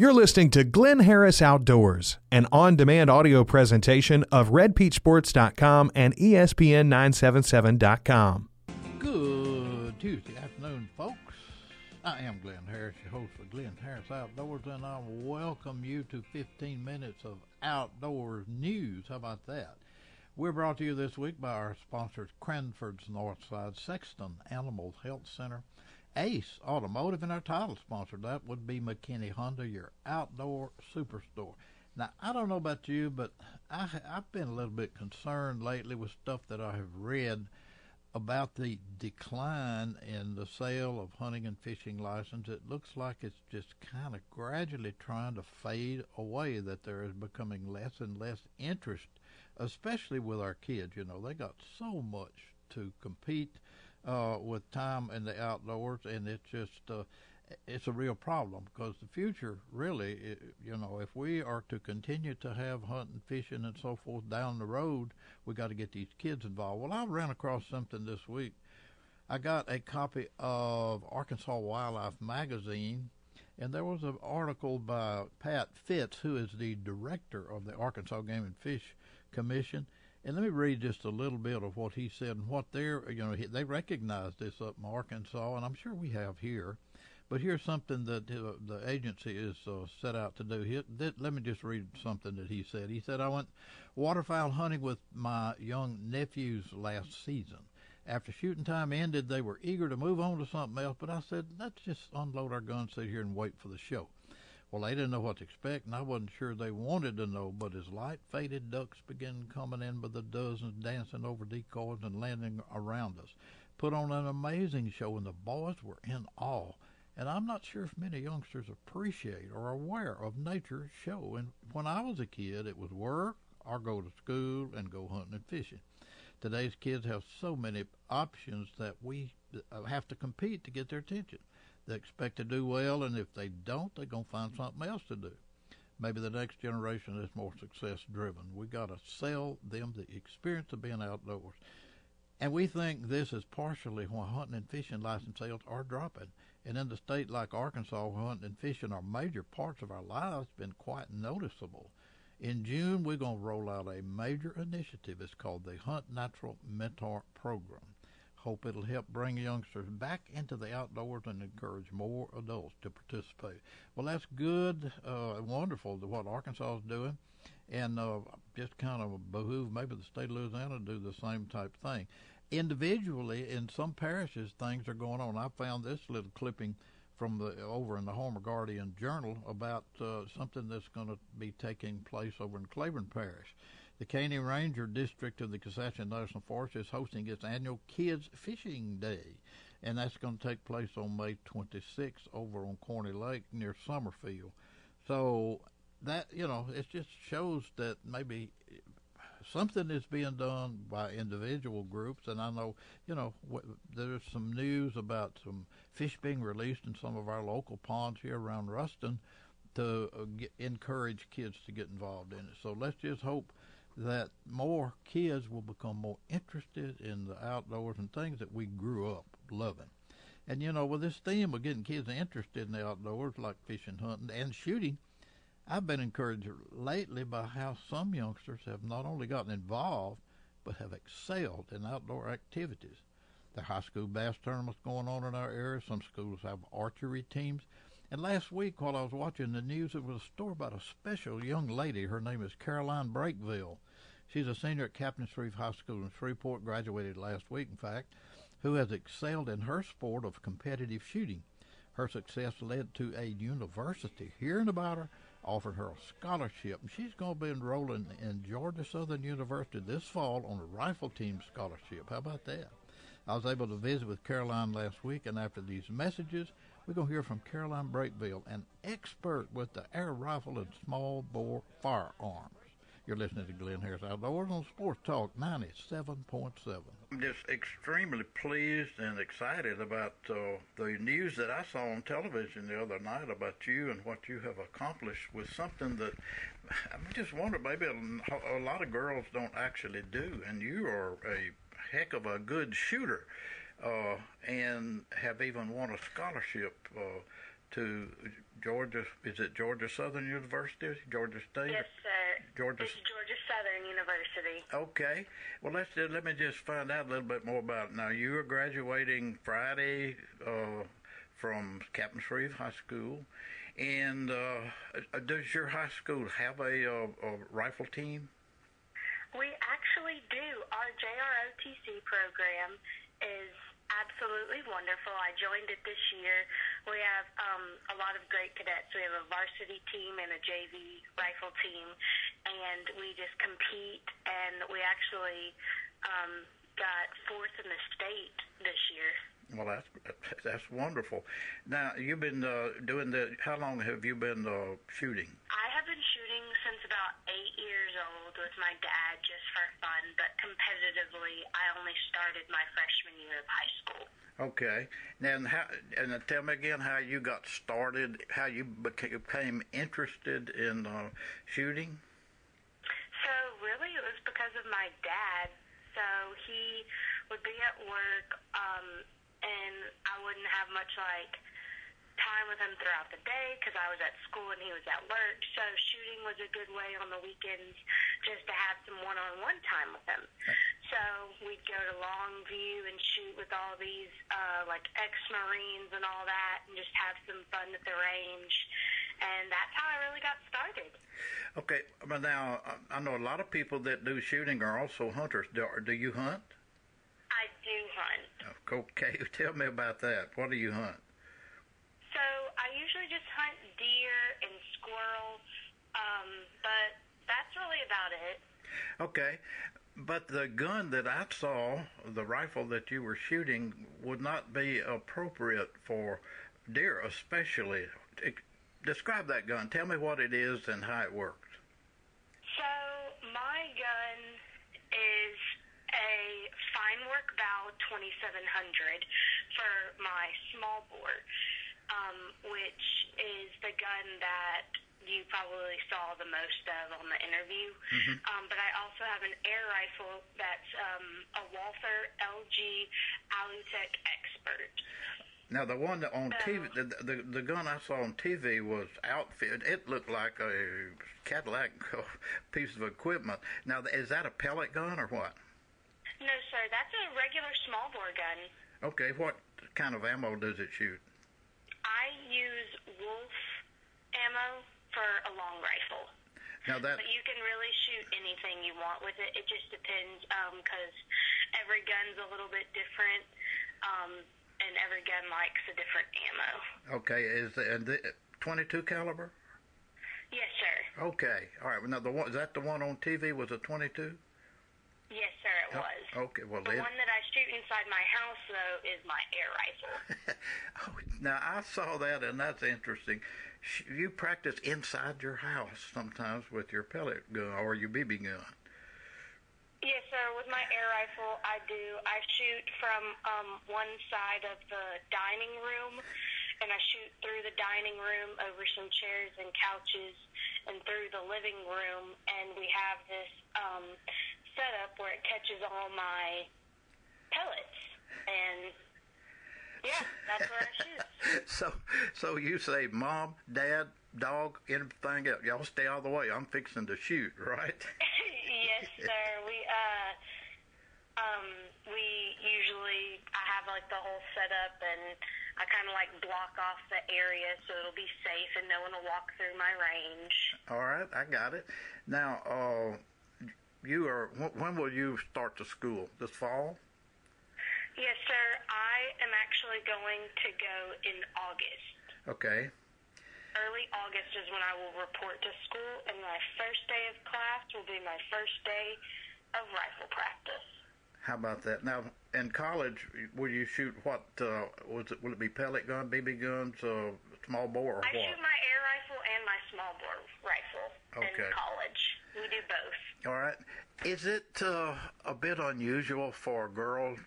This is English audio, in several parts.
You're listening to Glynn Harris Outdoors, an on demand audio presentation of RedPeachSports.com and E ESPN977.com. Good Tuesday afternoon, folks. I am Glynn Harris, your host for Glynn Harris Outdoors, and I welcome you to 15 minutes of outdoors news. How about that? We're brought to you this week by our sponsors Cranford's Northside Sexton Animal Health Center, Ace Automotive, and our title sponsor, that would be McKinney Honda, your outdoor superstore. Now, I don't know about you, but I, I've been a little bit concerned lately with stuff that I have read about the decline in the sale of hunting and fishing license. It looks like it's just kind of gradually trying to fade away, that there is becoming less and less interest, especially with our kids. You know, they got so much to compete uh, with time in the outdoors, and it's just uh, it's a real problem because the future really, you know, if we are to continue to have hunting, fishing, and so forth down the road, we got to get these kids involved. Well, I ran across something this week. I got a copy of Arkansas Wildlife Magazine, and there was an article by Pat Fitts, who is the director of the Arkansas Game and Fish Commission and let me read just a little bit of what he said and what they're, you know, they recognize this up in Arkansas, and I'm sure we have here. But here's something that uh, the agency is uh, set out to do. He, th- let me just read something that he said. He said, I went waterfowl hunting with my young nephews last season. After shooting time ended, they were eager to move on to something else, but I said, let's just unload our guns, sit here, and wait for the show. Well, they didn't know what to expect, and I wasn't sure they wanted to know. But as light faded ducks began coming in by the dozens, dancing over decoys and landing around us, put on an amazing show, and the boys were in awe. And I'm not sure if many youngsters appreciate or are aware of nature's show. And when I was a kid, it was work or go to school and go hunting and fishing. Today's kids have so many options that we uh, have to compete to get their attention. They expect to do well, and if they don't, they're going to find something else to do. Maybe the next generation is more success driven. We got to sell them the experience of being outdoors. And we think this is partially why hunting and fishing license sales are dropping. And in a state like Arkansas, where hunting and fishing are major parts of our lives, been quite noticeable. In June, we're going to roll out a major initiative. It's called the Hunt Natural Mentor Program hope it'll help bring youngsters back into the outdoors and encourage more adults to participate. Well, that's good, uh, wonderful what Arkansas is doing, and uh, just kind of behoove maybe the state of Louisiana to do the same type thing. Individually, in some parishes, things are going on. I found this little clipping from the over in the Homer Guardian Journal about uh, something that's going to be taking place over in Claiborne Parish. The Caney Ranger District of the Kisatchie National Forest is hosting its annual Kids Fishing Day, and that's going to take place on May 26th over on Corney Lake near Summerfield. So that you know, it just shows that maybe something is being done by individual groups, and I know you know there's some news about some fish being released in some of our local ponds here around Ruston to uh, get, encourage kids to get involved in it. So let's just hope that more kids will become more interested in the outdoors and things that we grew up loving. And you know, with this theme of getting kids interested in the outdoors, like fishing, hunting, and shooting, I've been encouraged lately by how some youngsters have not only gotten involved, but have excelled in outdoor activities. Are high school bass tournaments going on in our area. Some schools have archery teams. And last week, while I was watching the news, there was a story about a special young lady. Her name is Caroline Breakville. She's a senior at Captain Shreve High School in Shreveport, graduated last week, in fact, who has excelled in her sport of competitive shooting. Her success led to a university hearing about her, offered her a scholarship, and she's going to be enrolling in Georgia Southern University this fall on a rifle team scholarship. How about that? I was able to visit with Caroline last week, and after these messages, we're going to hear from Caroline Breakville, an expert with the air rifle and small bore firearms. You're listening to Glynn Harris Outdoors on Sports Talk 97.7. I'm just extremely pleased and excited about uh, the news that I saw on television the other night about you and what you have accomplished with something that I just wonder maybe a, a lot of girls don't actually do, and you are a heck of a good shooter uh, and have even won a scholarship uh, to Georgia. Is it Georgia Southern University? Georgia State? Yes, sir. Georgia. It's Georgia Southern University. Okay. Well, let's just, let me just find out a little bit more about it. Now, you are graduating Friday uh, from Captain Shreve High School, and uh, does your high school have a, a, a rifle team? We actually do. Our JROTC program is absolutely wonderful. I joined it this year. We have um, a lot of great cadets. We have a varsity team and a JV rifle team, and we just compete. And we actually um, got fourth in the state this year. Well, that's that's wonderful. Now you've been uh, doing the. How long have you been uh, shooting? I have since about eight years old with my dad, just for fun. But competitively, I only started my freshman year of high school. Okay. Now, how, and tell me again how you got started, how you became interested in uh, shooting. So really, it was because of my dad. So he would be at work. Um, and I wouldn't have much like time with him throughout the day because I was at school and he was at work. So shooting was a good way on the weekends just to have some one-on-one time with him. So we'd go to Longview and shoot with all these uh, like ex-Marines and all that, and just have some fun at the range. And that's how I really got started. Okay, but now I know a lot of people that do shooting are also hunters. Do, do you hunt? I do hunt. Okay, tell me about that. What do you hunt? So I usually just hunt deer and squirrels, um, but that's really about it. Okay, but the gun that I saw, the rifle that you were shooting, would not be appropriate for deer, especially. Describe that gun. Tell me what it is and how it works. So my gun is a Feinwerkbau 2700 for my small bore, um, which is the gun that you probably saw the most of on the interview. Mm-hmm. Um, but I also have an air rifle that's um, a Walther LG Alutec Expert. Now the one that on TV, the, the the gun I saw on TV was outfitted. It looked like a Cadillac piece of equipment. Now is that a pellet gun or what? No, sir. That's a regular small bore gun. Okay, what kind of ammo does it shoot? Use Wolf ammo for a long rifle. Now that. But you can really shoot anything you want with it. It just depends, because um, every gun's a little bit different. Um, and every gun likes a different ammo. Okay, is the, the 22 caliber? Yes, sir. Okay, all right. Now the one is that the one on TV was a 22? Yes, sir, it oh, was. Okay, well the one that I shoot inside my house though is my air rifle. oh, now I saw that, and that's interesting. You practice inside your house sometimes with your pellet gun or your BB gun. Yes, sir. With my air rifle, I do. I shoot from um, one side of the dining room, and I shoot through the dining room over some chairs and couches, and through the living room. And we have this um, setup where it catches all my pellets, and yeah, that's where I shoot. so, so you say, Mom, Dad, dog, anything else? Y'all stay out of the way. I'm fixing to shoot, right? yes, sir. We uh um we usually I have like the whole setup and I kind of like block off the area so it'll be safe and no one will walk through my range. All right, I got it. Now, uh you are when will you start the school? This fall? Yes, sir. I am actually going to go in August. Okay early August is when I will report to school, and my first day of class will be my first day of rifle practice. How about that? Now, in college, will you shoot what? Uh, was it? Will it be pellet gun, BB guns, uh, small bore, or I what? shoot my air rifle and my small bore rifle okay. in college. We do both. All right. Is it uh, a bit unusual for a girl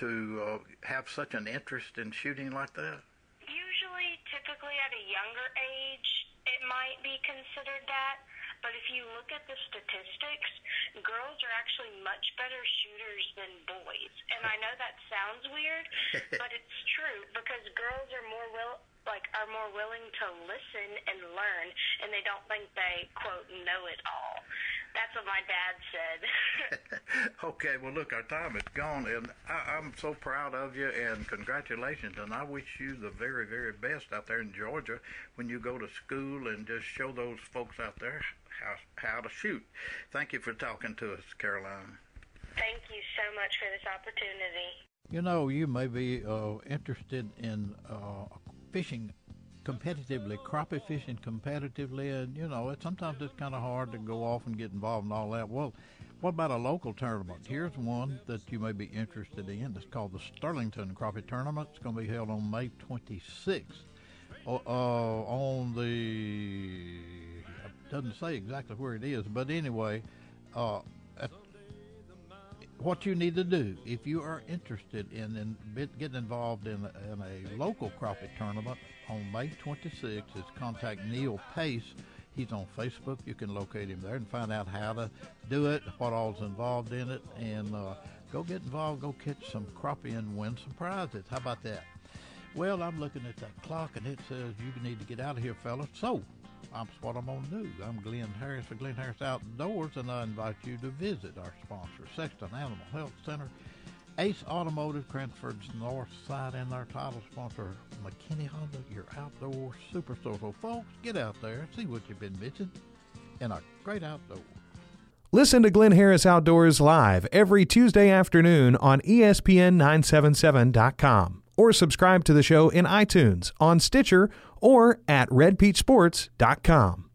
to uh, have such an interest in shooting like that? Usually, typically at a younger age, it might be considered that. But if you look at the statistics, girls are actually much better shooters than boys. And I know that sounds weird, but it's true because girls are more will like are more willing to listen and learn, and they don't think they quote know it all. That's what my dad said. okay, well, look, our time is gone, and I, I'm so proud of you, and congratulations, and I wish you the very, very best out there in Georgia when you go to school and just show those folks out there how how to shoot. Thank you for talking to us, Caroline. Thank you so much for this opportunity. You know, you may be uh, interested in uh, fishing competitively, crappie fishing competitively, and you know, sometimes it's kind of hard to go off and get involved in all that. Well, what about a local tournament? Here's one that you may be interested in. It's called the Sterlington Crappie Tournament. It's going to be held on May 26th. Uh, on the it doesn't say exactly where it is, but anyway, uh, what you need to do if you are interested in, in getting involved in, in a local crappie tournament on May 26th is contact Neil Pace. He's on Facebook. You can locate him there and find out how to do it, what all's involved in it, and uh, go get involved, go catch some crappie and win some prizes. How about that? Well, I'm looking at that clock and it says you need to get out of here, fellas. So that's what I'm going to do. I'm Glynn Harris for Glynn Harris Outdoors, and I invite you to visit our sponsor, Sexton Animal Health Center, Ace Automotive, Cranford's North Side, and our title sponsor, McKinney Honda, your outdoor superstore. So, folks, get out there and see what you've been missing in a great outdoor. Listen to Glynn Harris Outdoors live every Tuesday afternoon on ESPN977.com or subscribe to the show in iTunes, on Stitcher, or at redpeachsports.com.